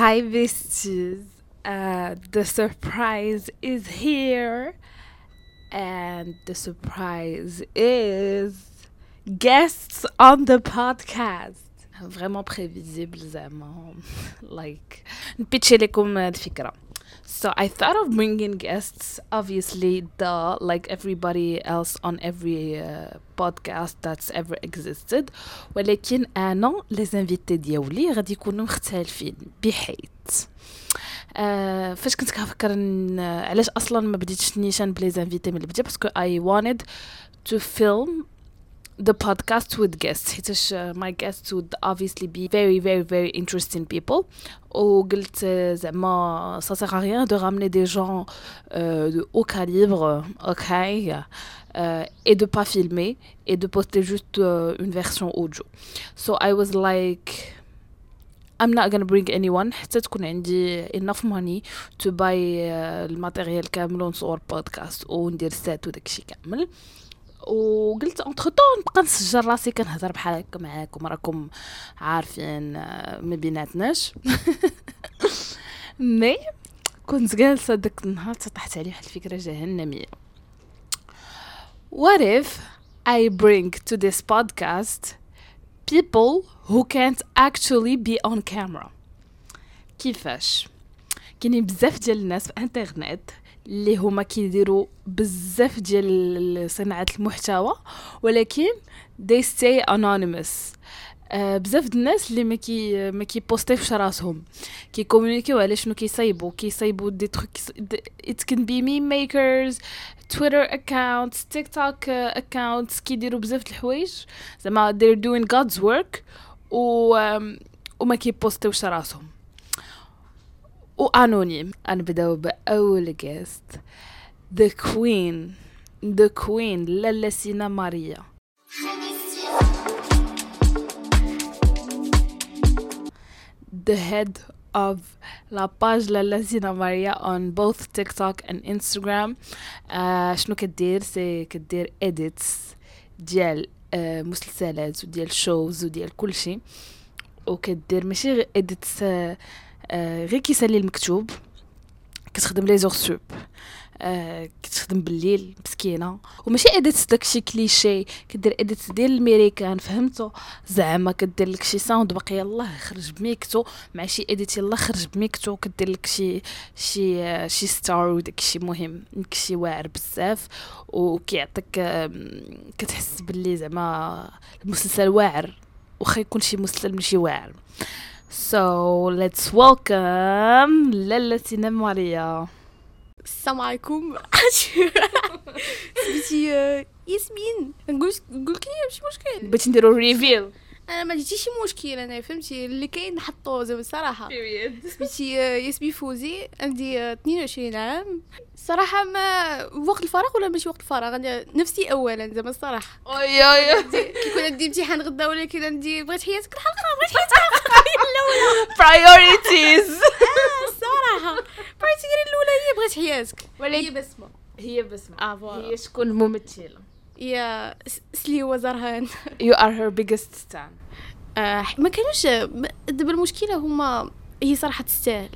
Hi, besties. Uh, the surprise is here. And the surprise is guests on the podcast. Vraiment prévisible, زعما. Like, نبيتشي لكم الفكرة. So I thought of bringing guests, obviously, the like everybody else on every uh, podcast that's ever existed. ولكن أنا les invités ديالي غادي يكونوا مختلفين بحيث آه فاش كنت كنفكر ن- علاش اصلا ما بديتش نيشان بلي زانفيتي من البدايه باسكو I wanted to film the podcast with guests حيتاش uh, my guests would obviously be very very very interesting people وقلت uh, زعما ça sert à rien de ramener des gens euh, de haut calibre ok euh, et de pas filmer et de poster juste euh, une version audio so I was like I'm not gonna bring anyone حتى تكون عندي enough money to buy uh, الماتيريال كامل ونصور بودكاست وندير سات وداكشي كامل وقلت entre-temps نبقى نسجل راسي كنهضر بحال هكا معاكم راكم عارفين آه، ما بيناتناش. mais كنت جالسة داك النهار طاحت علي واحد الفكرة جهنمية. What if I bring to this podcast people who can't actually be on camera? كيفاش؟ كاينين بزاف ديال الناس في انترنت اللي هما كيديروا بزاف ديال صناعة المحتوى ولكن they stay anonymous. آه بزاف د الناس اللي ما كي ما كيبوستيوش راسهم كيكومونيكيو على شنو كيصايبوا كيصايبوا des trucs it can be meme makers Twitter accounts TikTok accounts كيديروا بزاف د الحوايج. زعما they're doing God's work و وما كيبوستيوش راسهم. و anonyme. نبداو بأول guest the queen. The queen. لالا سينا ماريا. The head of la page لالا سينا ماريا on both TikTok and Instagram. آه شنو كدير؟ سي كدير edits ديال آه مسلسلات وديال shows وديال كلشي وكدير ماشي غير edits آه غير كيسالي المكتوب كتخدم les heures sup. آه كتخدم بالليل مسكينة. وماشي edit داكشي كليشي كدير edit ديال الميريكان فهمتو؟ زعما كدير لك شي sound باقي يلاه خرج بميكتو. مع شي edit يلاه خرج بميكتو. كدير لك شي شي آه، شي star وداكشي مهم داكشي واعر بزاف. وكيعطيك كتحس باللي زعما المسلسل واعر واخا يكون شي مسلسل ماشي واعر. So let's welcome لالا سينا ماريا السلام عليكم سميتي آه، ياسمين نقول نقول لك ماشي مشكل بغيتي نديرو ريفيل أنا ما جيتيش مشكل أنا فهمتي؟ اللي كاين نحطو زعما الصراحة. سميتي آه، ياسمين فوزي عندي آه، 22 عام. صراحة ما وقت الفراغ ولا ماشي وقت الفراغ؟ أنا نفسي اولا زعما الصراحة. اوي اوي كيكون عندي امتحان غدا ولكن عندي بغيت حياتك الحلقة بغيت priorities. الصراحة. بغيت غير الأولى هي بغيت حياتك. ولكن- هي بسمة. هي بسمة. آه، voilà. هي شكون الممثلة يا سلي وزرهان. You are her biggest fan آه ما كانوش دابا المشكلة هما هي صراحة تستاهل.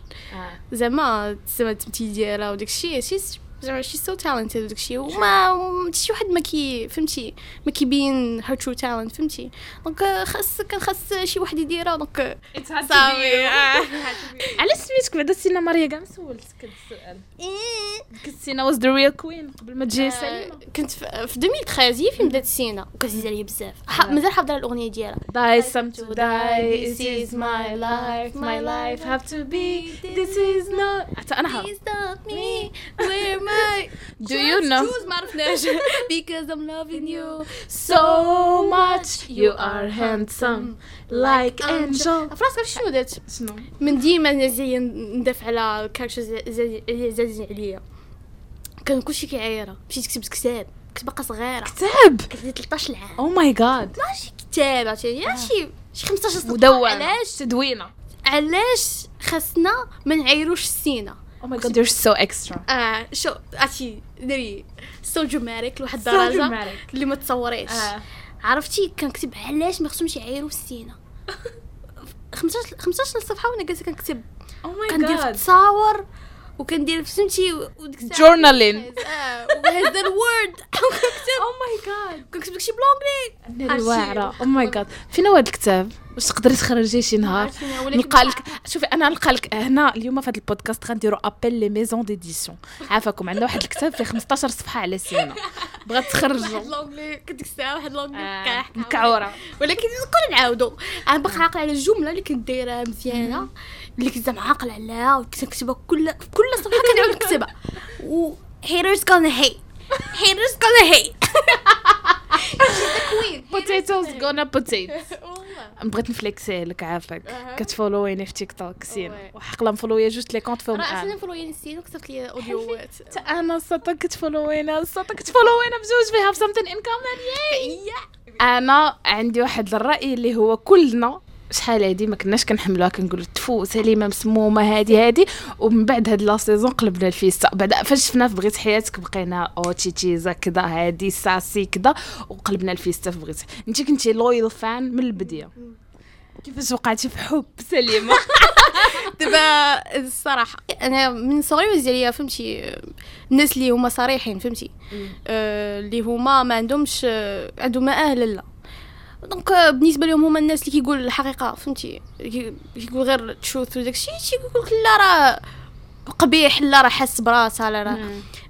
زعما زعما التمثيل ديالها وداك الشيء شي زعما شي so talented وداك الشيء وما شي واحد ما كي فهمتي ما كيبين her true talent فهمتي؟ donc خاص كان خاص شي واحد يديرها donc صافي آه. علاش سميتك بعدا سينا ماريا؟ كاع ما سولتك هاد السؤال كنت سينا was the real queen قبل ما تجي آه، سليمة. كنت في في 2013 هي فين بدات سينا. وكتزيد عليا بزاف. مازال حافظة الأغنية ديالها. Die some to die. This is my life. My life. have to be. This is not حتى حافظة Please stop me. Where my Do you know? shoes ما عرفناش because I'm loving you so much. You are handsome Like angel. فراسك شنو دات شنو من ديما زي ندافع على ال characters زازين عليا. كان كلشي كيعايرها. مشيت كتبت كتاب. كنت باقا صغيرة. كتاب؟ كنت عندي 13 عام Oh my god. ماشي كتاب عرفتي؟ يا شي شي 15 16 مدونة. علاش؟ تدوينة. علاش خاصنا ما نعايروش السينا Oh my god. You're so extra. آه شو عرفتي داري سو دراماتيك لواحد الدرجه. اللي ما تصوريش. آه. عرفتي؟ كنكتب علاش ما خصهمش يعايروا السينا 15 15 صفحة وأنا جالسة كنكتب أو ماي كندير في جاد التصاور وكندير فهمتي؟ وديك الساعة جورنالين الوورد وكنكتب أو ماي جاد كنكتب داكشي بلونجلي. ناري واعرة. أو ماي جاد فين هو هذا الكتاب؟ واش تقدري تخرجيه شي نهار؟ نلقى لك شوفي أنا نلقى لك هنا اليوم في هذا البودكاست غنديروا ابل لي ميزون ديديسيون عافاكم عندنا واحد الكتاب فيه 15 صفحة على سينا بغات واحد تخرجوا لونجلي كنت ديك الساعة واحد لونجلي آه، مكعورة. ولكن نقدر نعاودو. أنا باقا عاقلة على الجملة اللي كنت دايرها مزيانة اللي كنت زعما عاقلة عليها وكنت نكتبها كل كل صفحة كنعاود نكتبها. و haters gonna hate. Haters gonna hate. كوين بوتيتوز غونا بوتيت والله بغيت نفليكسيه لك عافاك. أها. كتفولويني في تيك توك سين وي. وحقلا مفولويا جوست لي كونت فيهم أنا أصلا فولوين السين وكتبت لي اوديوات حتى أنا صوتا كتفولوينا صوتا كتفولوينا بجوج. We have something in common. Yay! أنا عندي واحد الراي اللي هو كلنا شحال هادي ما كناش كنحملوها كنقولوا تفو سليمة مسمومة هادي هادي. ومن بعد هاد لا سيزون قلبنا الفيستا. بعد فاش شفنا في بغيت حياتك بقينا أو تشيتشيزا كذا هادي ساسي كذا وقلبنا الفيستا في بغيت. انت كنتي لويال فان من البداية. كيفاش وقعتي في حب سليمة؟ دابا الصراحة أنا من صغري ديالي فهمتي؟ الناس اللي هما صريحين فهمتي؟ آه، اللي هما ما عندهمش آه، عندهم ما أهل لا. donc آه، بالنسبة لهم هما الناس اللي كيقول الحقيقة فهمتي؟ كي- كيقول غير تشوث وداكشي تيقول لك لا راه قبيح لا راه حاس براسها لا راه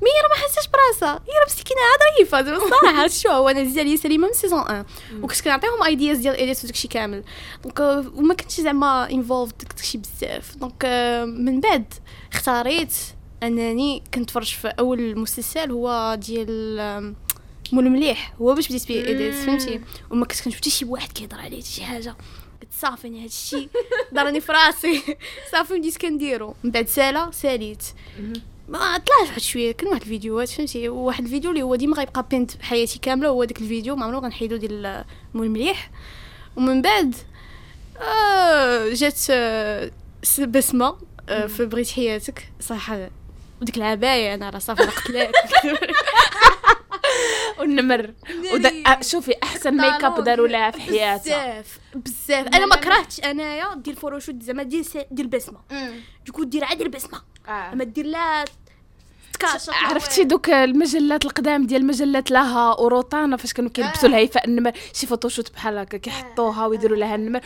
mais راه ما حاساش براسها هي راه مسكينة ظريفة زعما الصراحه شو هو أنا ديالي سليمة من saison 1 وكنت كنعطيهم idées ديال edit وداكشي كامل. donc آه، وما كنتش زعما involved داكشي بزاف. donc آه، من بعد اختاريت أنني كنتفرج في أول مسلسل هو ديال مول مليح. هو باش بديت بيه؟ edit فهمتي؟ وما كنت كنشوف حتى شي واحد كيهضر عليه شي حاجة. قلت صافي أنا هادشي ضرني في راسي. صافي بديت كنديرو. من بعد سالا ساليت. ما طلعت واحد شوية كان واحد الفيديوهات فهمتي؟ واحد الفيديو اللي هو ديما غيبقى بينت حياتي كاملة هو داك الفيديو. ما عمرو غنحيدو ديال مول مليح. ومن بعد آه جات آه بسمة آه في بغيت حياتك. صراحة وديك العباية أنا راه صافي قتلاك والنمر ودا... آه، شوفي أحسن ميك اب داروا لها في حياتها. بزاف بزاف. أنا ما كرهتش أنايا دير فوتوشوت زعما ديال س- ديال البسمه دوكو دير عاد البسمة. أما دير تكاشط عرفتي دوك المجلات القدام ديال المجلات لها وروطانا فاش كانوا كيلبسوا الهيفاء النمر شي فوتوشوت بحال هكا كيحطوها ويديروا لها النمر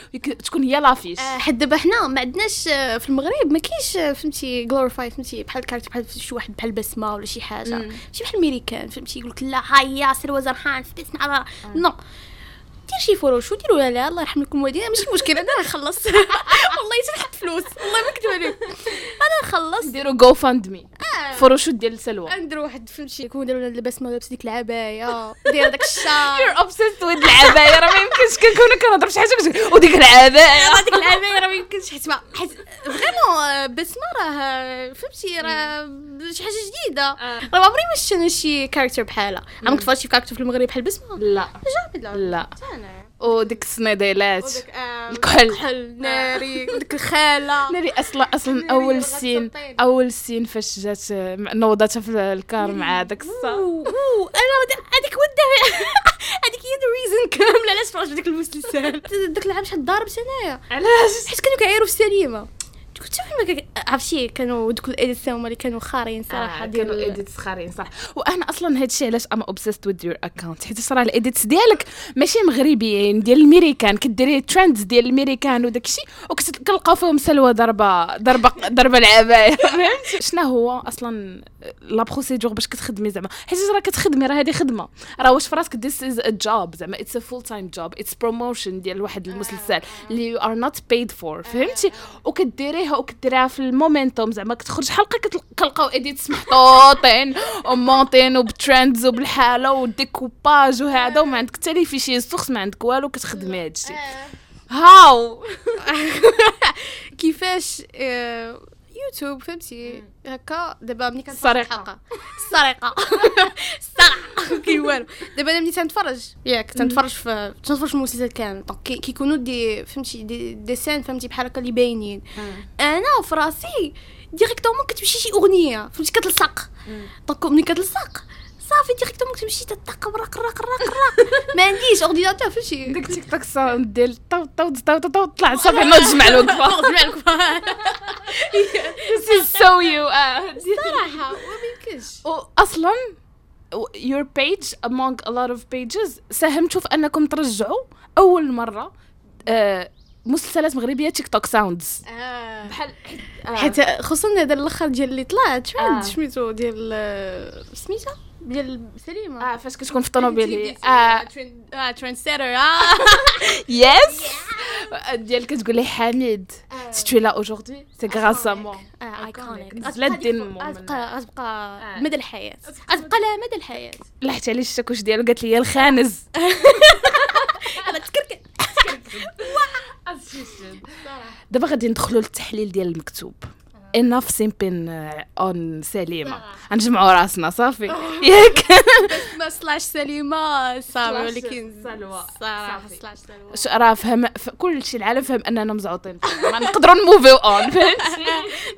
تكون هي لافيش آه، حد دابا حنا ما عندناش آه، في المغرب ما كاينش آه، فهمتي غلوريفاي فهمتي بحال كاركتر بحال شي واحد بحال بسمة ولا شي حاجة. مم. شي بحال الميريكان فهمتي يقول لك لا هيا سلوى زرحان في بسمه نو. دير شي فوروشو ديروا لها الله يرحم لكم الوالدين ماشي مشكل أنا نخلص. والله تنحط فلوس. والله ما نكذب عليك أنا نخلص. نديروا جو فاند مي فوروشوت ديال سلوى. ندير واحد فهمتي يكون داروا لنا البسمه لابس ديك العباية. داير داك الشعر. يور obsessed with العباية. راه ما يمكنش كنكونوا كنهضروا شي حاجة وديك العباية. هذيك العباية راه ما يمكنش. حيت ما حيت vraiment بسمة راه فهمتي؟ راه شي حاجة جديدة. راه ما عمري ما شفت شي character بحالها عمرك تفرجتي في character في المغرب بحال بسمة. لا. جامد لا. وديك الصنيديلات الكحل. الكحل. ناري وديك الخالة. ناري أصلا أصلا أول scène. أول scène فاش جات نوضتها في الكار مع داك الصا أوه، أوه، أنا هذيك ودها. هذيك هي ال reason كاملة. علاش فرجت ديك المسلسل داك العام شحال ضاربت انايا علاش؟ حيت كانوا كيعيروا في السليمه كنت فاهمة عرفتي كانوا دوك ال edits هما اللي كانوا خارين صراحة آه ديال كانوا edits خارين صح وأنا أصلا هادشي علاش I'm obsessed with your account حيت صرا ال edits ديالك ماشي مغربيين ديال الميريكان كديري trends ديال الميريكان وداكشي وكتلقاو فيهم سلوى ضربه ضربه ضربة العباية. فهمتي شنو هو أصلا la procédure باش كتخدمي زعما. حيت راه كتخدمي راه هذه خدمة. راه واش فراسك this is a job زعما. it's a full time job it's promotion ديال واحد المسلسل اللي you are not paid for فهمتي؟ وكديريها وكديريها في ال momentum زعما. كتخرج حلقة كتلقاو edits محطوطين ومونطين وب trends وبالحالة وديكوباج وهذا وما عندك حتى les fichiers source ما عندك والو كتخدمي هادشي. how كيفاش آه، يوتيوب فهمتي؟ هكا دابا ملي كنتفرج. الحلقة السرقه السرقه كاين والو. دابا أنا ملي تنتفرج ياك تنتفرج في تنتفرج في المسلسل كامل donc كي- كيكونوا des فهمتي des, des scènes فهمتي بحال هكا اللي باينين. أنا في راسي directement كتمشي شي أغنية فهمتي كتلصق. donc ملي كتلصق صافي directement تمشي تطق رق رق رق رق ما عنديش ordinateur فهمتي؟ ديك تيك توك sound ديال طو طو طو طو طلع صافي نجمع الوقفة. نجمع الوقفة. This is so you. آه. صراحة ما يمكنش. أصلا your page among a lot of pages ساهمتوا في أنكم ترجعوا أول مرة آه، مسلسلات مغربية تيك توك sounds بحال حيت خصوصا هذا الأخر ديال اللي طلع آه. ترند سميتو ديال آه، سميتها؟ ديال سليمة. آه فاش كتكون في الطوموبيل آه. آه trend setter آه. yes ديال كتقول لي حميد سي تو لا أوجوردي؟ سي غراس ا مو ايكونيك غتبقى غتبقى مدى الحياة. غتبقى لها مدى الحياة. لحت عليه الشاكوش ديالو قالت لي الخانز. أنا تكركر دابا غادي ندخلوا للتحليل ديال المكتوب. اناف سيمبين اون سليمه غنجمعوا راسنا صافي ياك ما سلاش سليمه صافي ولكن سلوى. صراحة صافي. سلوى راه فهم كل شيء العالم فهم أننا مزعوطين. ما نقدروا نموفيو اون فهمتي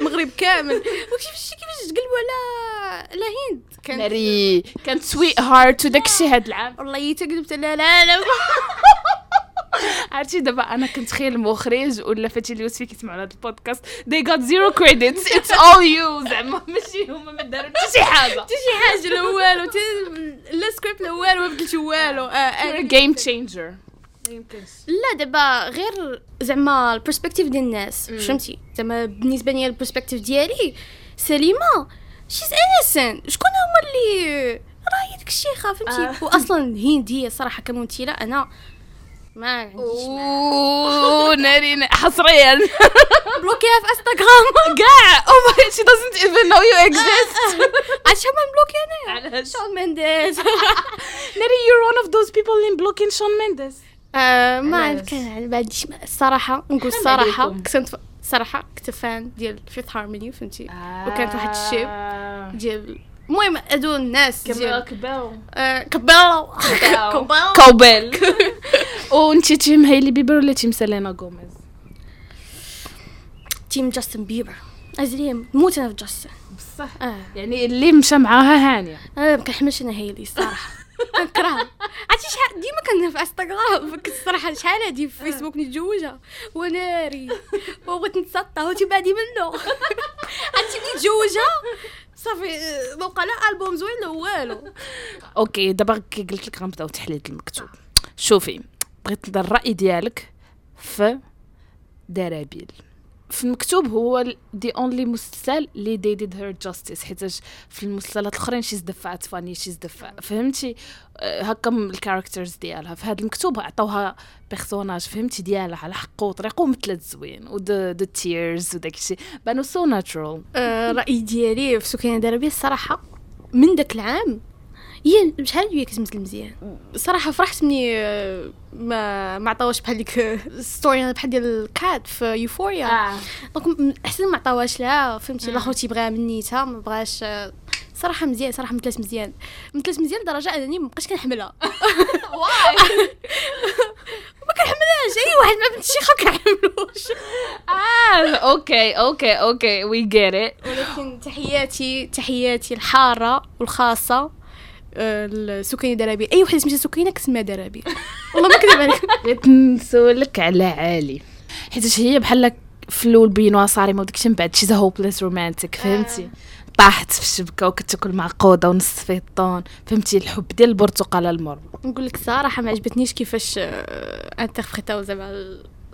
المغرب كامل وكيفاش كيفاش تقلبوا على على هند. كان ناري كانت سويت هارت وداك الشيء هاد العام. والله تقلبت على العالم عرفتي دابا أنا كنت خير المخرج ولا فاتي اليوسفي كيسمعوا هذا البودكاست. They got zero credits. It's all you. زعما ماشي هما ما داروا حتى شي حاجة. حتى شي حاجة لا والو لا سكريبت لا والو ما بدلتي والو. آه، آه. game changer لا دابا غير زعما ال perspective ديال الناس. فهمتي؟ زعما بالنسبة لي ال perspective ديالي سليمة. she's insane شكون هما اللي راهي ديك الشيخه فهمتي؟ آه. واصلا هند هي صراحة كممثلة أنا ما عنديش أوه ناري حصريا. بلوكيها في إنستغرام. كاع oh my she doesn't even know you exist. عرفتي شحال من بلوكي أنا؟ علاش؟ شون منديز ناري you're one of those people اللي مبلوكين شون مينديز. آه، ما علاش؟ عندي كان ما الصراحه نقول الصراحه. كنت صراحة كنت fan ديال Fifth Harmony فهمتي؟ وكانت واحد ال ship ديال المهم هادو الناس كباو آه، كباو كباو couple وانتي team هايلي بيبر ولا team سيلينا غوميز تيم جاستن بيبر ازري موت أنا في جاستن بصح آه يعني اللي مشى معاها هانيه أنا ما كنحملش أنا هايلي الصراحه كنكرهها عرفتي شحال ديما كنا في انستغرام الصراحه شحال هادي في فيسبوك نتزوجها وناري وبغيت نتسطى وانتي بعدي منه عرفتي ملي تزوجها صافي آه، ما بقى لا البوم زوين لا والو أوكي دابا كي قلت لك غنبداو تحليل المكتوب شوفي بغيت الرأي ديالك في درابيل في المكتوب هو the only مسلسل اللي they did her justice حيتاش في المسلسلات الأخرين she's the fat funny she's the fat فهمتي؟ أه، هكا ال characters ديالها. في هذا المكتوب عطاوها personnage فهمتي؟ ديالها على حقه وطريقة ومثلت زوين with the tears وداك الشيء. بانو so natural الراي ديالي في سكينة دربي الصراحة من داك العام هي شحال هي كتمثل مزيان؟ صراحة فرحت مني آه، ما ما عطاوش بحال ديك story بحال ديال ال Kat في Euphoria donc من أحسن ما عطاوهاش لها فهمتي؟ الآخر تيبغيها من نيتها ما بغاش آه، صراحة مزيان صراحة مثلت مزيان. مثلت مزيان لدرجة أنني ما بقيتش كنحملها. ما كنحملهاش أي واحد ما بنت الشيخه كنحملوش آه أوكي أوكي أوكي we get it ولكن تحياتي تحياتي الحارة والخاصة. آه، لسكينه درابي أي وحده سميتها سكينة كتسمى درابي والله ما كذب عليك. بغيت نسولك على عالي. حيت هي بحال في الأول بينوها صارمه وداك الشيء من بعد شي hopeless romantic فهمتي؟ طاحت في الشبكة وكتاكل معقوده ونص فيطون فهمتي؟ الحب ديال البرتقاله المر نقول لك صراحة ما عجبتنيش كيفاش انتربريتاو زعما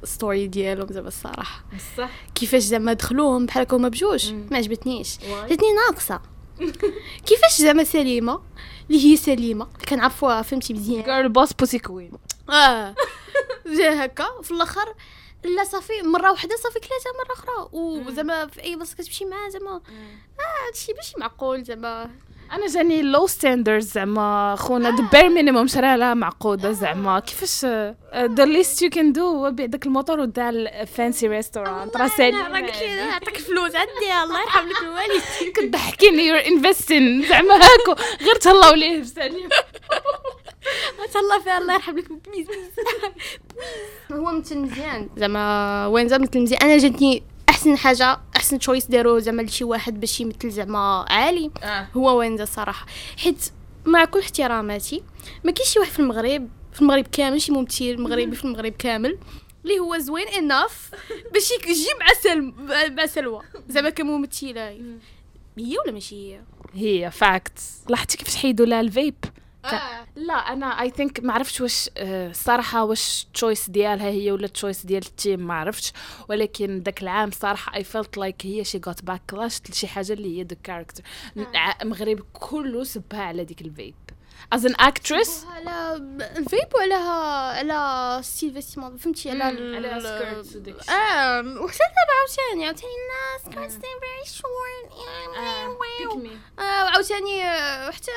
ال story ديالهم زعما الصراحة. بصح. كيفاش زعما دخلوهم بحال هكا هما بجوج. ما عجبتنيش. Why? جاتني ناقصة. كيفاش زعما سليمة؟ اللي هي سليمة كنعرفوها فهمتي مزيان. girl boss bossy queen آه. جا هكا في الآخر لا صافي مرة واحدة صافي ثلاثة مرة أخرى. وزعما في أي بلاصة كتمشي معاه زعما آه هادشي ماشي معقول زعما. أنا جاني low standards زعما خونا the bare minimum شرا لها معقودة زعما. كيفاش the least you can do هو بيع داك الموتور ودا ال fancy restaurant راه سالي. راه قلت لي نعطيك فلوس عندي الله يرحم لك الوالد كتضحكيني you're invested زعما هاكو. غير تهلاو ليه بسالي تهلا فيها الله يرحم لك. please please هو مثل مزيان. زعما وين زعما مثل مزيان. أنا جاتني أحسن حاجة أحسن choice داروا زعما لشي واحد باش يمثل زعما عالي هو وينزا الصراحه حيت مع كل احتراماتي ما كاينش شي واحد في المغرب في المغرب كامل شي ممثل مغربي في المغرب كامل اللي هو زوين enough باش يجي مع سلم مع سلوى. زعما كممثلة. هي ولا ماشي هي؟ in fact لاحظتي كيفاش حيدوا لها ال vibe؟ آه. لا أنا I think ما عرفتش واش آه، الصراحه واش choice ديالها هي ولا choice ديال ال team ما عرفتش. ولكن داك العام صراحة I felt like هي شي got backlash لشي حاجة اللي هي the character المغرب كله سبها على ديك ال vibe as an actress على ال vibe وعلى على style vestimentaire فهمتي على على skirts وداك الشيء. آه وحتى دابا عاوتاني عاوتاني الناس كانت very short آه، وعاوتاني آه، حتى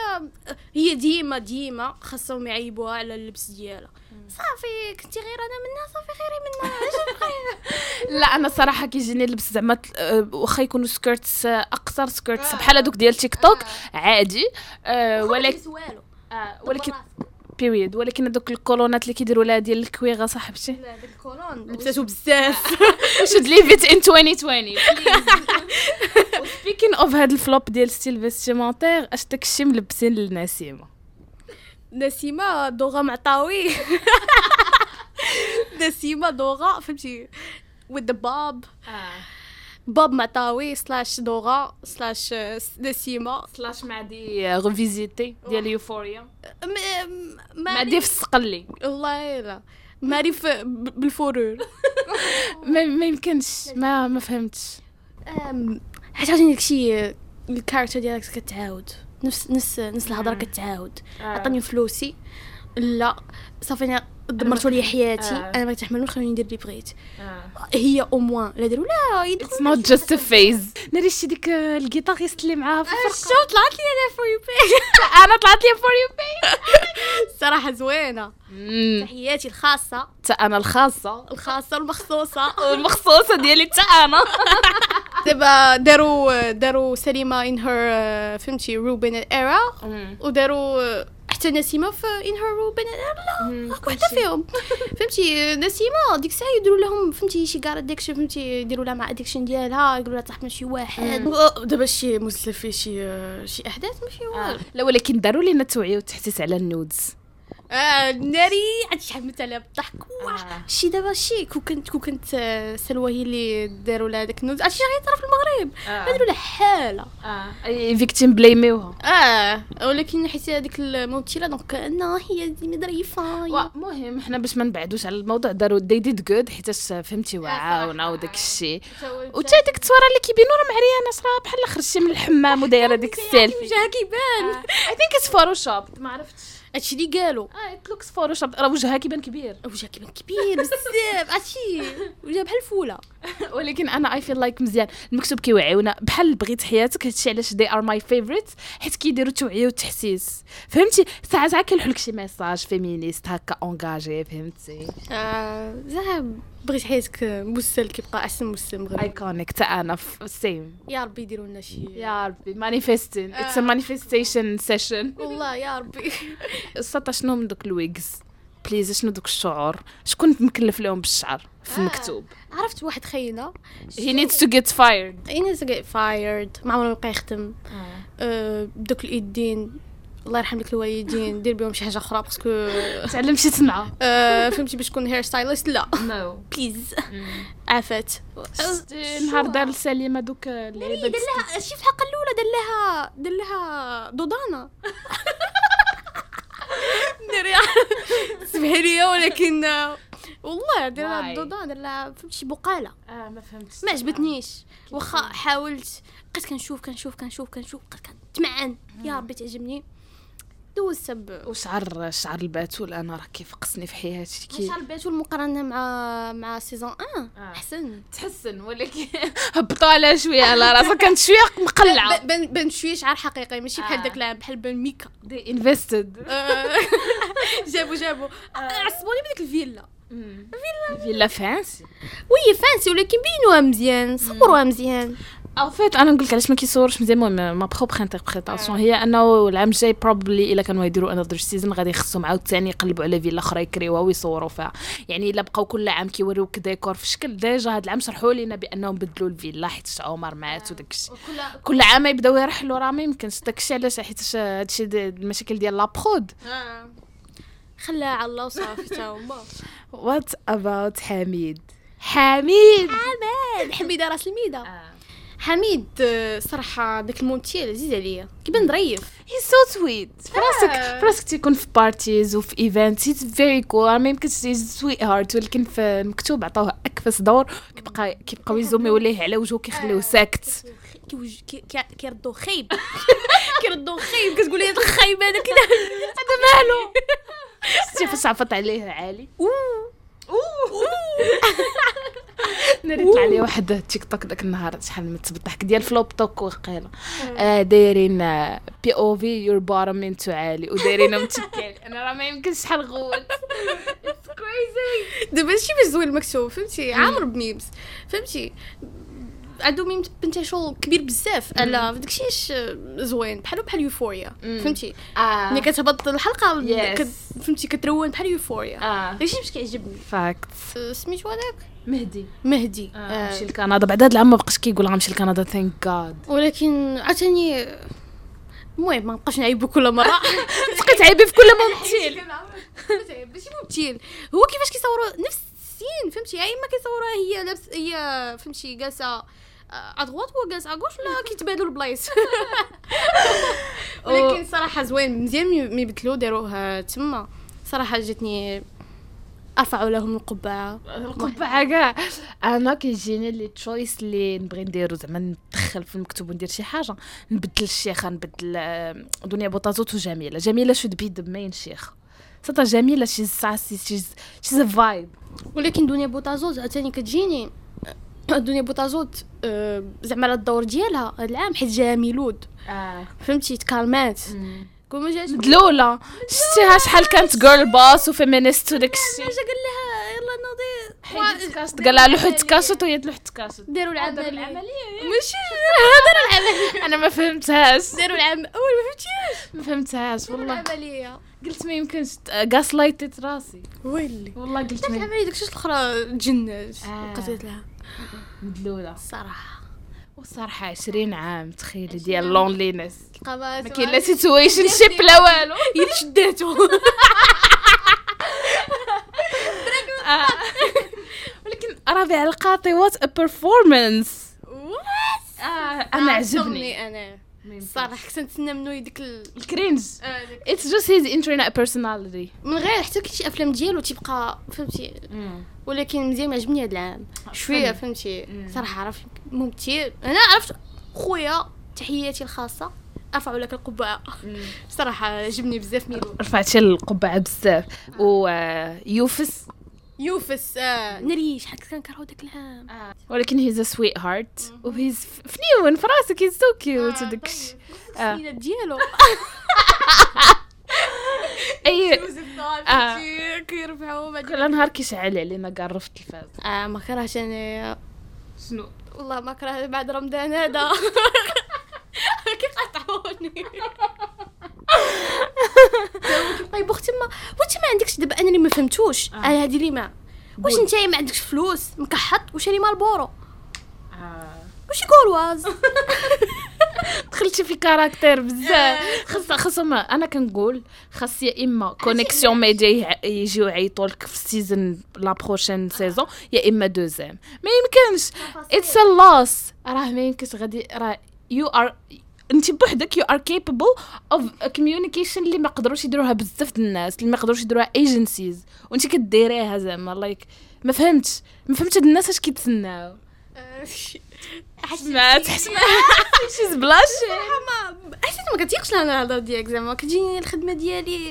آه، هي ديما ديما خاصهم يعيبوها على اللبس ديالها صافي كنتي غير أنا منها صافي غيري منها لا أنا صراحة كيجيني اللبس زعما آه، واخا يكونوا skirts آه، أقصر skirts بحال هذوك ديال تيك توك عادي. آه، ولكن آه، ولكن period ولكن هذوك الكولونات اللي كيديروا لها ديال ال cuir أ صاحبتي. لا داك ال collant لبساتو بزاف. Should leave it in 2020 speaking of هاد ال flop ديال style vestimentaire اش داك الشيء ملبسين للنسيمه نسيمة دوغا معطاوي. نسيمة دوغا فهمتي with the bob. بوب معطاوي سلاش دوغا سلاش نسيمة سلاش مع دي ريفيزيتي ديال يوفوريا م- مع ماري دي في السقلي والله لا ماري بالفرور ما, يمكنش ما ما فهمتش حيت عاوتاني داكشي الكاركتر ديالك كتعاود نفس نفس نفس الهضره. كتعاود. عطاني فلوسي لا صافي أنا دمرتوا لي حياتي. آه. أنا ما كنتحملوش خلوني ندير اللي بغيت. هي أو موان. لا داروا لا اتس نوت جاست ا فيز ناري شي ديك الجيتاريست اللي معاها في الفرقة. شو طلعت لي أنا فور يو باي أنا طلعت لي فور يو الصراحه زوينة. تحياتي الخاصة. حتى أنا الخاصة. الخاصة المخصوصة. والمخصوصه ديالي حتى أنا. دابا داروا داروا سليمة ان هير فهمتي روبين ايرا وداروا حتى نسيمة في ان هير روبين لا وحده فيهم. فهمتي؟ نسيمة ديك الساعة يديروا لهم فهمتي شي كار ادكشن فهمتي يديروا لها مع ادكشن ديالها يقولوا لها تصاحب شي واحد. دابا شي مسلسل فيه شي شي أحداث ما فيه والو لا ولكن داروا لينا توعيه وتحسيس على النودز. آه ناري عاد شحال من عليها بالضحك آه. شي دابا شي كون كنت كون كنت آه، سلوى هي اللي داروا لها داك النوز. عرفتي غير ترى في المغرب. آه. داروا لها حالة. فيكتيم بلايميوها آه. ولكن حيت هذيك الممثلة دونك انها هي ديما ظريفة. المهم حنا باش ما نبعدوش على الموضوع. داروا دي ديد جود حيتاش فهمتي وعاونا وداك الشيء. وتا ديك التصويره اللي كيبينوا راه معريانة صرا بحال خرجتي من الحمام ودايرة ديك السيلفي. وجهها كيبان اي think it's Photoshop ما عرفتش. هادشي اللي قالوا آه it looks Photoshop راه وجهها كيبان كبير. وجهها كيبان كبير بزاف عرفتي وجهها بحال الفولة. ولكن أنا I feel like مزيان. المكتوب كيوعيونا. بحال بغيت حياتك هادشي علاش they are my favorite حيت كيديروا توعية وتحسيس. فهمتي؟ ساعات عا لك شي message féministe هكا engagé فهمتي؟ آه زعما بغيت حياتك مسلسل كيبقى أحسن مسلسل مغربي. iconic تا أنا سيم يا ربي يديروا لنا شي. يا ربي manifesting it's a manifestation session والله يا ربي. السطا شنو من دوك ال wigs؟ please شنو دوك الشعور؟ شكون مكلف لهم بالشعر في المكتوب عرفت واحد خينا؟ He needs to get fired. He need get fired. ما عمره يبقى يخدم. آه، دوك الإيدين. الله يرحم لك الوالدين دير بهم شي حاجة أخرى parce que تعلم شي تصنعها آه، فهمتي باش تكون هير stylist لا. no please عافات. نهار دار سليمه دوك اللعيبه دار لها شي في الحلقة الأولى دار لها دار لها ضدانه داري سمحي لي ولكن والله دار لها? ضدانه دار لها فهمتي شي بقالة. آه ما فهمتش ما عجبتنيش. واخا حاولت. بقيت كنشوف كنشوف كنشوف كنشوف بقيت كنتمعن. يا ربي تعجبني. دوزت ب وشعر شعر الباتول أنا راه كيفقسني في حياتي كي شحال باتو المقارنه مع مع سيزون 1 آه. أحسن. تحسن ولكن هبطوا على شوية على راسها كانت شوية مقلعة. بان بان شوية شعر حقيقي ماشي بحال آه. داك العام بحال بان ميكا. دي انفستد. جابوا جابوا عصبوني بديك الفيلا. فيلا. فانسي. oui fancy ولكن بينوها مزيان صوروها مزيان. au fait أنا نقول لك علاش ما كيصوروش مزيان المهم ma propre interprétation هي أنه العام الجاي probably إلا كانوا يديروا another season غادي يخصهم عاوتاني يقلبوا على فيلا أخرى يكريوها ويصوروا فيها. يعني إلا بقاو كل عام كيوريوك ديكور. في شكل déjà هذا العام شرحوا لنا بأنهم بدلوا الفيلا حيت عمر مات وداك الشيء. كل عام يبداو يرحلوا راه ما يمكنش. داك الشيء علاش حيت هادشي المشاكل ديال la prod خلاها على الله وصافي تا هما. what about حميد. حميد! حميد. حميدة راس الميدة. آه. حميد آه، صراحة داك ال monté عزيز عليا. كيبان ظريف. he's so sweet فراسك فراسك تيكون في parties وفي event he's very cool ما يمكنش sweetheart ولكن في المكتوب عطاوه a k'fess دور. كيبقى كيبقاو يzoomيو ليه على وجهه كيخليوه ساكت. كيردو خايب. كيردو خايب. كتقول لي الخايب هذا كذا هذا مالو شتي فاش عفط عليه عالي. ناري طلع لي واحد تيك توك داك النهار شحال من الضحك ديال فلوب توك وقيله آه دايرين بي أو في يور بارم انتو عالي ودايرين متكال أنا راه ما يمكنش شحال غوت كريزي دابا هادشي باش زوين المكتوب فهمتي عامر بميمز فهمتي؟ عنده ميم بنتيشول كبير بزاف. على داكشي اش زوين بحالو بحال يوفوريا فهمتي؟ آه. ملي كتهبط الحلقة كت فهمتي كترون بحال يوفوريا آه. داكشي باش كيعجبني فاكت سميتو هذاك؟ مهدي. مهدي. آه. مشي لكندا. بعد هذا العام ما بقاش كيقول غنمشي لكندا ثانك جاد ولكن عاوتاني المهم ما نبقاش نعيبو كل مرة. تبقى تعيبي في كل ممثل. ماشي ممثل. هو كيفاش كيصوروا نفس السين فهمتي؟ يا اما كيصوروها هي لابس هي فهمتي جالسة ادغوات هو جالس اغوش ولا كيتبادلوا البلايص. ولكن صراحة زوين مزيان مي بدلو داروه تما. صراحة جاتني أرفعوا لهم القبعة. القبعة. كاع. أنا كيجيني لي تشويس اللي نبغي نديرو زعما ندخل في المكتوب وندير شي حاجة. نبدل الشيخه نبدل دنيا بوطازوت وجميله جميلة. شود بي ذا مين شيخ. صدق جميلة شي ساسي شي شي فايب ولكن دنيا بوطازوت عاوتاني كتجيني دنيا بوطازوت أه زعما على الدور ديالها هذا العام حيت جاها ميلود. آه. فهمتي؟ تكالمات. كون ما جاش مدلوله شتيها شحال كانت girl boss و feminist وداك الشيء قال لها يلا نوضي. كاسط قال لها لوحة كاسط وهي لوحة كاسط داروا العملية العملية ماشي داروا العملية أنا ما فهمتهاش. داروا العم أول ما فهمتيش ما فهمتهاش والله. العملية. قلت ما يمكنش غاس لايتت راسي. ويلي. والله قلت ما العملية داكشي الأخرى تجنات قصيت لها. مدلولة. الصراحه والصراحه 20 عام تخيلي ديال لونلينس ما كاين لا سيتويشن شيب لا والو. هي اللي شداتو ولكن ربيع القاطي وات ا بيرفورمانس أنا عجبني. أنا. صراحة كنت نتسنى منو ديك ال cringe it's just his internet personality من غير حتى كي شي أفلام ديالو تيبقى فهمتي؟ ولكن مزيان عجبني هذا العام. شوية فهمتي؟ صراحة عرفت ممثل أنا عرفت خويا تحياتي الخاصة. أرفع لك القبعة. صراحة عجبني بزاف ميلو رفعت القبعة بزاف. ويوفس يوفس آه. ناري شحال كنكرهو داك العام. آه. ولكن هيز سويت هارت وهيز فنيون في راسك هيز سو كيوت وداك. السيده ديالو. اي كيرفعوا كل نهار كيشعل علينا كاع رفت التلفاز آه ما كرهتش أنا. شنو؟ والله ما كره بعد رمضان هذا. كيقطعوني طيب واش ما عندكش دابا أنا اللي ما فهمتوش. أنا هذه اللي ما واش انت ما عندكش فلوس؟ مكحط؟ وشاري مال بورو؟ واش يقول واز؟ دخلتي في كاركتير بزاف. خاص خاصهم أنا كنقول خاص يا إما كونيكسيون ميديا يجيو يعيطوا لك في السيزون لا بروشين سيزون يا إما دوزيام ما يمكنش. اتس ا لوس راه ما يمكنش. غادي راه يو ار انت بوحدك يو ار كيبل اوف كوميونيكيشن اللي ما قدروش يديروها بزاف الناس اللي ما قدروش يديروها ايجنسيز وانت كديريها زعما like ما فهمتش ما فهمتش هاد الناس اش كيتسناو. حسمات حسمات شيز بلاشي حسيت ما كتيقش لها الهضره ديالك زعما كتجيني الخدمة ديالي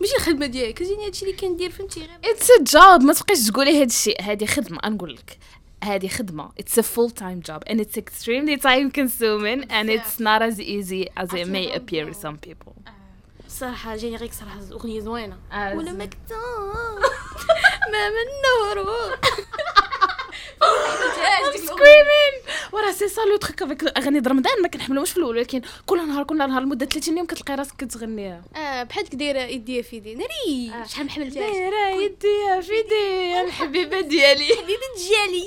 ماشي الخدمة ديالي كتجيني هادشي اللي كندير فهمتي؟ غير it's a job ما تبقيش تقولي هادشي هادي خدمة نقول لك. هذه خدمة it's a full time job and it's extremely time consuming and it's not as easy as it may appear to some people صراحة جاني غير صراحة أغنية زوينة ولا مكتوب ما من نور سكريمين وراه سي سا لو تخيك افيك اغاني رمضان ما كنحملوش في الأول ولكن كل نهار كل نهار لمدة 30 يوم كتلقى راسك كتغنيها آه بحال دايرة يديا في يدي. ناري! آه. شحال ما حملتهاش دايرة يديها في يدي. الحبيبة ديالي. حبيبه ديالي.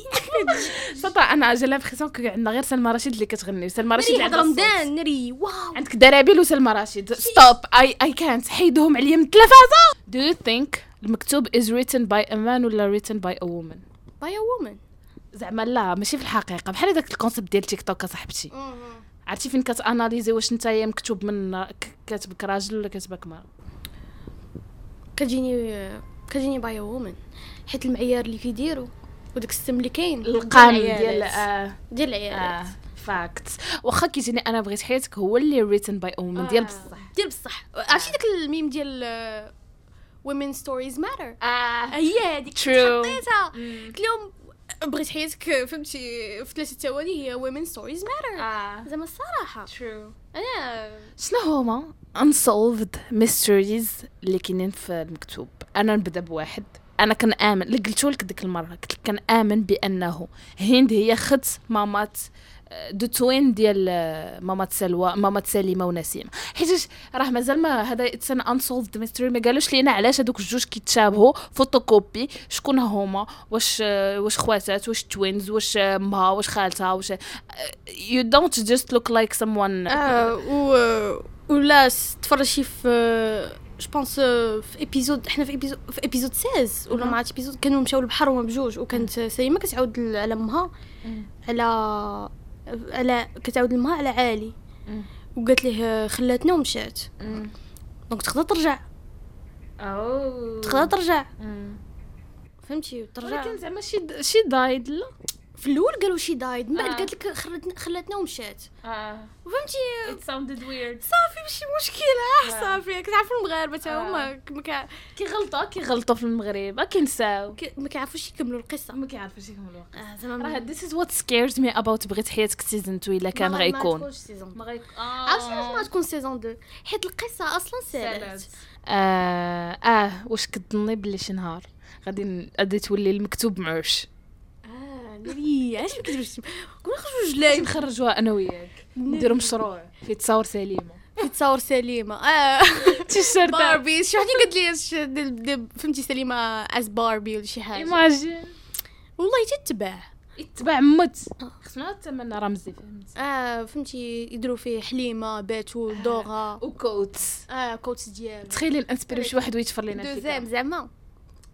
صطا أنا جا لامبريسيون كو عندنا غير سلمى رشيد اللي كتغني. وسلمى رشيد ناري. رمضان ناري. واو. عندك درابيل وسلمى رشيد. ستوب اي اي كانت حيدهم عليا من التلفازة. Do you think المكتوب is written by a man ولا written by a woman? by woman زعما لا ماشي في الحقيقة. بحال هذاك ال concept ديال تيك توك صاحبتي عرفتي فين كت analysé واش انت مكتوب من كاتبك راجل ولا كاتبك مرا كتجيني كتجيني by woman حيت المعيار اللي فيديرو وداك السم اللي كاين القام ديال ديال العيالات. آه ديال العيالات. آه fact. واخا كيجيني أنا بغيت حياتك هو اللي written by a woman. ديال بصح. ديال بصح. عرفتي داك الميم ديال آه، women stories matter آه. هي هذيك. حطيتها. قلت لهم بغيت حياتك فهمتي في ثلاثة ثواني هي women stories matter. آه. زعما الصراحة. True. أنا شنو هما unsolved mysteries اللي كاينين في المكتوب؟ أنا نبدأ بواحد. أنا كنامن اللي قلتو لك ديك المرة قلت لك كنامن بأنه هند هي خت مامات دو توين ديال آه، مامات سلوى مامات سليمه ونسيمه حيت راه مازال ما هذا اتس ان انسولفد ميستري ما قالوش لينا علاش هذوك الجوج كيتشابهوا. فوتوكوبي شكون هما؟ واش واش خواتات واش توينز واش امها واش خالتها واش يو دونت جاست لوك لايك و ولا تفرجي في جو بونس في ايبيزود حنا في ايبيزود في ايبيزود 16 ولا عرفتش ايبيزود كانوا مشاو للبحر هما بجوج وكانت سليمه كتعاود على أمها على على كتعاود لامها على عالي. وقالت ليه خلاتنا ومشات donc تقدر ترجع. تقدر ترجع. فهمتي؟ ترجع. ولكن زعما شي she died لا. في الأول قالوا she died من بعد آه. قالت لك خلتنا خلاتنا ومشات. آه. it sounded weird. صافي ماشي مشكلة. آه. آه. صافي كتعرفوا المغاربة تا آه. هما ما كا- كيغلطوا كيغلطوا في المغرب كينساو ك- ما كيعرفوش يكملوا القصة. ما كيعرفوش يكملوا آه زعما راه this is what scares me about بغيت حياتك سيزون 2 إلا كان ما- ما غيكون. تكونش سيزون ما غيكون عرفتي علاش ما تكون سيزون 2 حيت القصة أصلا سالات آه آه واش كتظني بلي شي نهار؟ غادي غادي تولي المكتوب معوش. ناري علاش ما كتبش كون نخرجوا جلاي. نخرجوها أنا وياك؟ نديرو مشروع. في تصاور سليمة. في تصاور سليمة. آه. تيشيرت. باربي. شي وحده قالت لي فهمتي سليمة از باربي ولا شي حاجة. ايماجين والله تتباع. يتبع مت. خصنا الثمن رمزي فهمت. آه فهمتي يديروا فيه حليمة باتول دوغا وكوتس آه كوتس ديالو. تخيلي نانسبيرو شي واحد ويتفر لينا دوزيام زعما.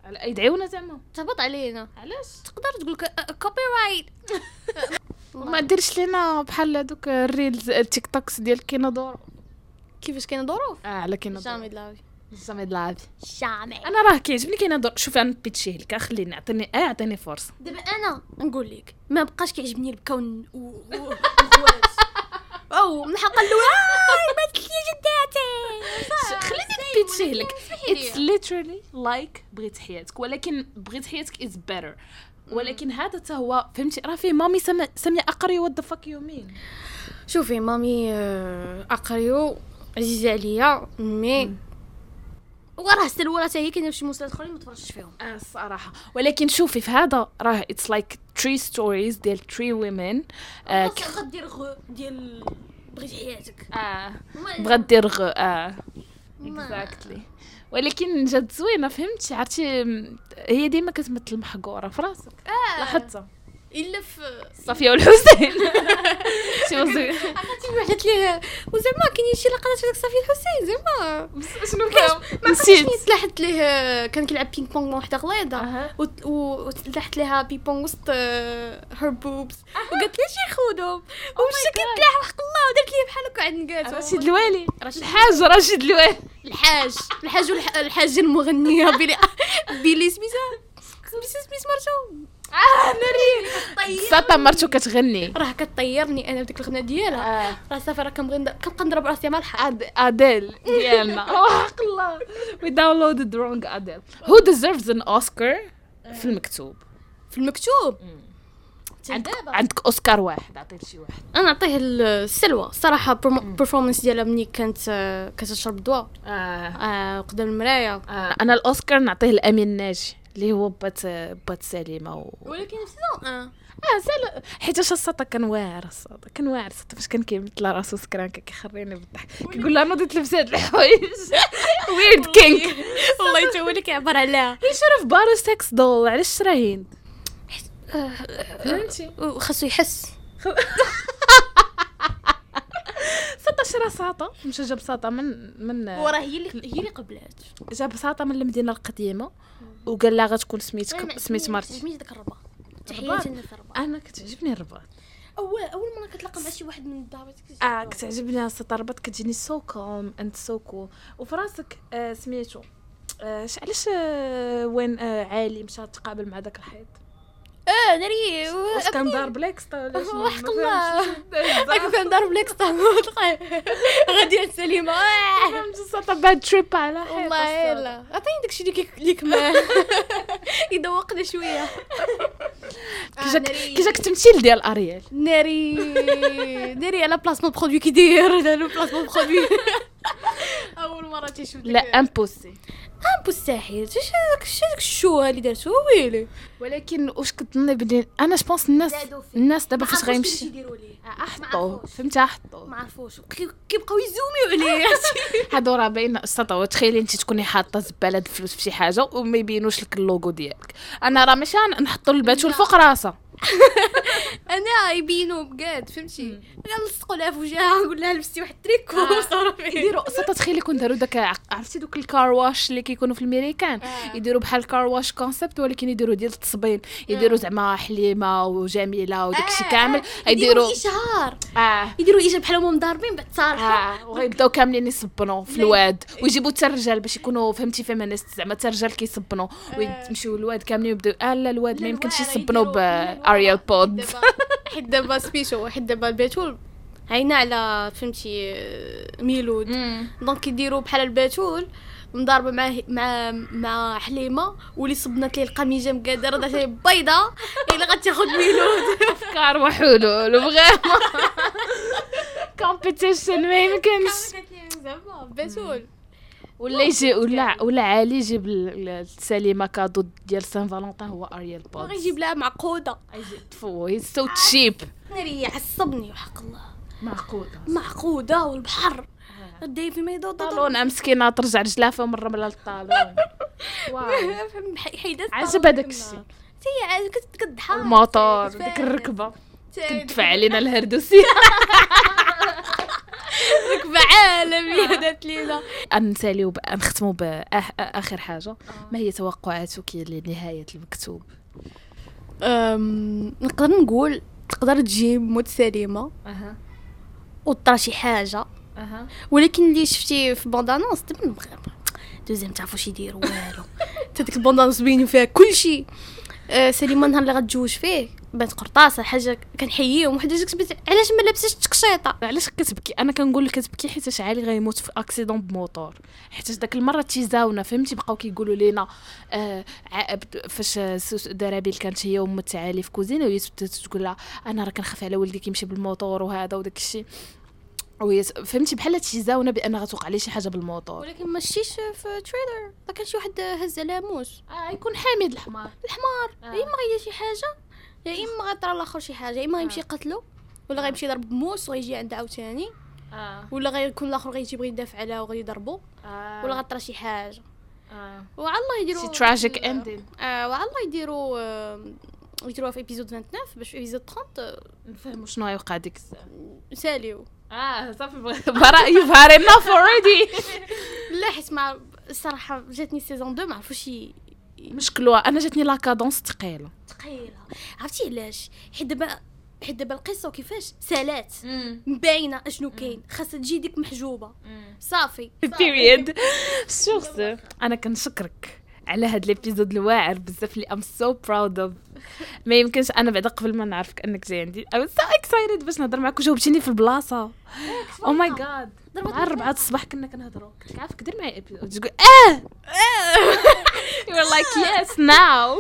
على يدعيونا زعما. تهبط علينا. علاش؟ تقدر تقول كوبي رايت وما ديرش لينا بحال هذوك الريلز التيك توكس ديال كينودورو كيفاش كاين ظروف آه على كينودورو جامي دلاوي جامي دلافي جامي أنا راه كيعجبني كينودورو شوفي أنا بيتشيه لك خليني عطيني آه عطيني فرصة. دابا أنا نقول لك ما بقاش كيعجبني الكون و أو من الحلقة الاولى آه، ماتت لي جداتي خليني بيتشيه لك. اتس ليترالي لايك بغيت حياتك ولكن بغيت حياتك از بيتر ولكن هذا تا هو فهمتي؟ راه فيه مامي سما- ساميه أقري وات ذا فاك يو مين شوفي مامي آه، اقريو عزيزة عليا mais وراه سلوى حتى هي كاينة في شي مسلسلات اخرين ما تفرجتش فيهم. آه الصراحه ولكن شوفي في هذا راه it's like three stories ديال three women ك- غدير غو ديال بغيت حياتك. آه بغات دير غ آه. exactly ولكن جات زوينة فهمتي؟ عرفتي هي ديما كتمثل محقورة في راسك. آه. لاحظتها. الا في صافية والحسين شي عرفتي وحدت ليه وزعما كاينين شي لقطات في صافي الحسين زعما. شنو ما نسيت. عرفتش تلاحت ليه كان كيلعب ping pong مع وحدة غليظة. وتلاحت لها ping pong وسط her boobs وقالت لي شي خودهم ومشى كيتلاح وحق الله. ودارت لي بحال هكا عند نقاس رشيد الوالي. الحاج رشيد الوالي. الحاج. الحاج الحاجة المغنية بيلي بيلي سميتها سميتها سميت مرتو آه ناري ساطا مرتو كتغني. راه كطيرني أنا بديك الغنى ديالها. آه. راه صافي راه كنبغي كنبقى نضرب راسي مع الحق. أديل. ديالنا وحق الله. We downloaded wrong أديل who deserves an Oscar في المكتوب؟ في المكتوب؟ عندك عندك أوسكار واحد عطيت شي واحد. أنا نعطيه السلوى. صراحة performance ديالها ملي كانت آه، كتشرب الدواء آه. آه، قدام المرايه آه. أنا الأوسكار نعطيه لأمين ناجي. اللي هو بات بات سليمة و... ولكن في سيزون 1 آه سال حيت الساطا كان واعر الساطا كان واعر الساطا فاش كان كيمثل راسو سكران كيخريني بالضحك. كيقول لها نوضي تلبسي هاد الحوايج. ويرد كينك والله حتى هو اللي كيعبر عليها يشرف بارو سكس دول علاش شرا هند فهمتي. خاصو يحس. ساطا شرا ساطا؟ مشى جاب ساطا من من وراه هي اللي هي اللي قبلات. جاب ساطا من المدينة القديمة. وقال لها غتكون سميتك سميت مرتي. سميت داك الرباط. أنا كتعجبني الرباط. اول أول مرة كتلاقى مع شي واحد من الدار آه كتعجبني الرباط كتجيني so calm and so cool وفي راسك آه سميتو. آه علاش آه وين آه عالي مشى تقابل مع داك الحيط؟ آه ناري واش كان ضارب لك ستا ولا شنو؟ وحق الله. هاكا كان ضارب لك غادي سليمة. آه. فهمت الساطا بعد تريب على حيط والله. يلا. عطيني داكشي اللي اللي كمان يذوقنا شوية. كي جاك التمثيل ديال أريال. ناري. ناري على بلاسمون برودوي كي داير هذا لو بلاسمون برودوي أول مرة تيشوف لا امبوسي امبو الساحل اش هذاك اش هذاك الشوه اللي دارتو ويلي ولكن واش كتظني بلي؟ أنا جوبونس الناس. الناس دابا فاش غيمشي. كيفاش يديروا ليه. احطو عرفوش. فهمتي؟ احطو ما عرفوش. كي- كيبقاو يزوميو عليه. هادو راه باين السطا تخيلي أنت تكوني حاطة زبالة الفلوس في شي حاجة وما يبينوش لك اللوغو ديالك. أنا راه ماشي نحطو الباتول فوق راسها. أنا يبينوا بجد فهمتي؟ نلصقوا لها في وجهها نقول لها لبستي واحد التريكو وصافي. يديروا تخيلي كون داروا داك عرفتي دوك ال car wash اللي كيكونوا في الميريكان آه. يديروا بحال ال car wash concept ولكن يديروا ديال التصبين يديروا زعما حليمة وجميلة وداك الشيء كامل. يديروا إشهار. آه. يديروا إيجاب بحال هما مضاربين بعد صالحه آه. وغيبداو كاملين يصبنوا في الواد. ويجيبوا حتى الرجال باش يكونوا فهمتي feminist زعما حتى الرجال كيصبنوا. ويمشيو الواد كاملين يبداو لا الواد ما يمكنش يصبنوا ب Ariel pods حيت دابا سبيشو حيت دابا الباتول عينا على فهمتي ميلود. donc يديروا بحال الباتول مضاربة مع مع مع حليمة واللي صبنات ليه القميجة مقادرة دارت ليه بيضة اللي غتاخذ ميلود. أفكار وحلول وبغيما competition ما يمكنش. باتول. ولا يجي ولا ولا علي يجيب سليمه cadeau ديال Saint-Valentin هو Ariel pods بغا يجيب لها معقودة. تفو هي so cheap ناري عصبني وحق الله. معقودة. معقودة والبحر. داي في ميدو طالون مسكينة ترجع رجلها فيهم مرة للطالون واو. حيدات عجبها داك الشيء. هي عاد كت- كتضحك. الموتور ديك الركبة. كتدفع علينا الهردوسي ركبه عالميه دات لينا نساليو ب- نختموا باخر حاجة. ما هي توقعاتك لنهاية المكتوب؟ نقدر نقول تقدر تجي موت سليمة. أها. وطرا شي حاجة. أها. ولكن اللي شفتي في bande-annonce نبغي deuxième تعرفوش يديروا والو. حتى ديك ال bande-annonce بينوا فيها كلشي. آه سليمه النهار اللي غتجوج فيه بانت قرطاسة حاجة كنحييهم وحدة جات كتبت علاش ما لابساش التكشيطه علاش كتبكي؟ أنا كنقول لك كتبكي حيت علي غيموت في accident بموتور. حيت داك المرة tease اونا فهمتي؟ بقاو كيقولوا لينا آه فاش درابيل كانت هي وام تعالي في كوزينة وهي تقول لها أنا راه كنخاف على ولدي كيمشي بالموتور وهذا وداك الشيء. وهي ت- فهمتي؟ بحال تيزاونا بأن غتوقع ليه شي حاجة بالموتور. ولكن ما شتيش في تريلر ما كان شي واحد هز على موس آه يكون حامد الحمار. الحمار. آه. يا إما غيدير شي حاجة يا إما غيطرى الآخر شي حاجة. يا إما غيمشي يقتلو ولا غيمشي يضرب بموس وغيجي عند عاوتاني. آه. ولا غيكون الآخر غيجي يبغي يدافع عليها وغادي يضربو. ولا غطرى شي حاجة. آه. وعلى الله يديروا شي تراجيك اندين آه وعلى الله يديروا آه يديروها في episode 29 باش في episode 30 نفهموا شنو غيوقع ديك الساعة. آه، ساليو. آه صافي bruh you've had enough already. لا حيت مع الصراحه جاتني season 2 ما عرفوش مشكلة أنا جاتني la cadence ثقيلة. ثقيلة. عرفتي علاش؟ حيت دابا حيت دابا القصة كيفاش؟ سالات. مباينه أشنو كاين. خاصها تجي ديك محجوبة. صافي. period sur ce أنا كنشكرك. على هاد ال épisode الواعر بزاف اللي I'm so proud of ما يمكنش أنا بعدا قبل ما نعرفك أنك جاي عندي. I so excited باش نهضر معاك وجاوبتيني في البلاصة. oh my God مع الربعة الصباح كنا كنهضروا لك عافاك دير معايا épisode. تقول آه! you were like yes now.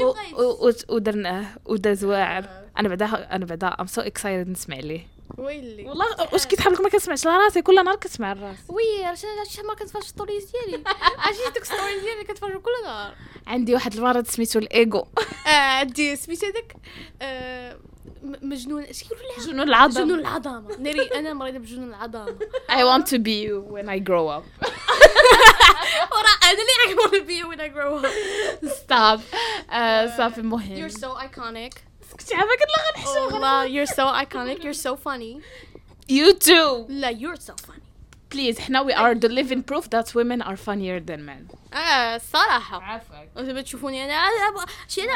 و- و- و- ودرناه وداز واعر. أنا بعدا أنا بعدا I'm so excited نسمع ليه. ويلي؟ والله واش كي تحب لك ما كنسمعش راسي كل نهار كنسمع الرأس. وي عرفتي ما كنتفرج ستوريز ديالي. عرفتي دوك ستوريز ديالي كنتفرج كل نهار عندي واحد المرض سميتو الايجو آه، عندي سميت هذاك. آه، مجنون. اش كيقولوا لها؟ جنون العظم جنون العظمة. ناري أنا مريضة بجنون العظمة. I want to be you when I grow up. ورا أنا اللي I want to be when I grow up stop. آه، صافي المهم you're so iconic. كنت عارفه قلت لها غنحشم والله you're so iconic. You're so funny. You too. لا you're so funny. Please إحنا we are the living proof that women are funnier than men. آه الصراحه عافاك أنتوا بتشوفوني أنا شي أنا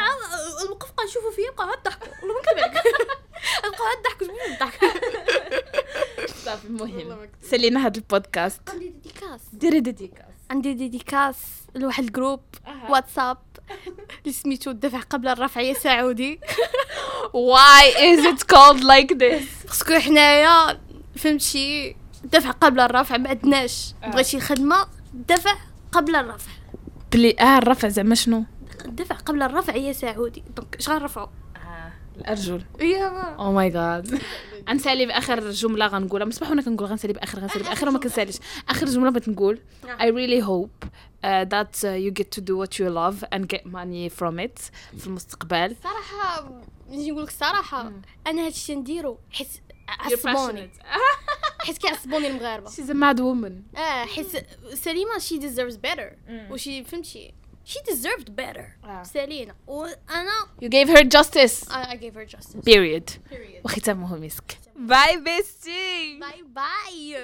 الموقف قاعد نشوفوا فيه بقاو تضحكوا والله ما كذبك بقاو تضحكوا شنو الضحك صافي المهم. ما كنت- سلينا هذا البودكاست. عندي dédicace. ديري dédicace. عندي dédicace لواحد ال group واتساب. اللي سميتو الدفع قبل الرفع يا سعودي. Why is it called like this? خصكو حنايا فهمتي؟ الدفع قبل الرفع ما عندناش. آه. بغيتي خدمة دفع قبل الرفع. بلي آه الرفع زعما شنو؟ الدفع قبل الرفع يا سعودي. donc اش غنرفعوا الأرجل. يا oh my God غنسالي بآخر جملة غنقولها. من الصباح وأنا كنقول غنسالي بآخر غنسالي بآخر وما كنساليش. آخر جملة بغيت نقول I really hope uh, that uh, you get to do what you love and get money from it في المستقبل. صراحة نجي نقول لك الصراحه. أنا هادشي نديرو حيت عصبوني. حيت كيعصبوني المغاربة. She's a mad woman. آه حيت سليمة شي deserves better. مم. وشي فهمتي؟ she deserved better آه. سالينا وانا You gave her justice I, I gave her justice period period وختامه مسك باي بيستي باي باي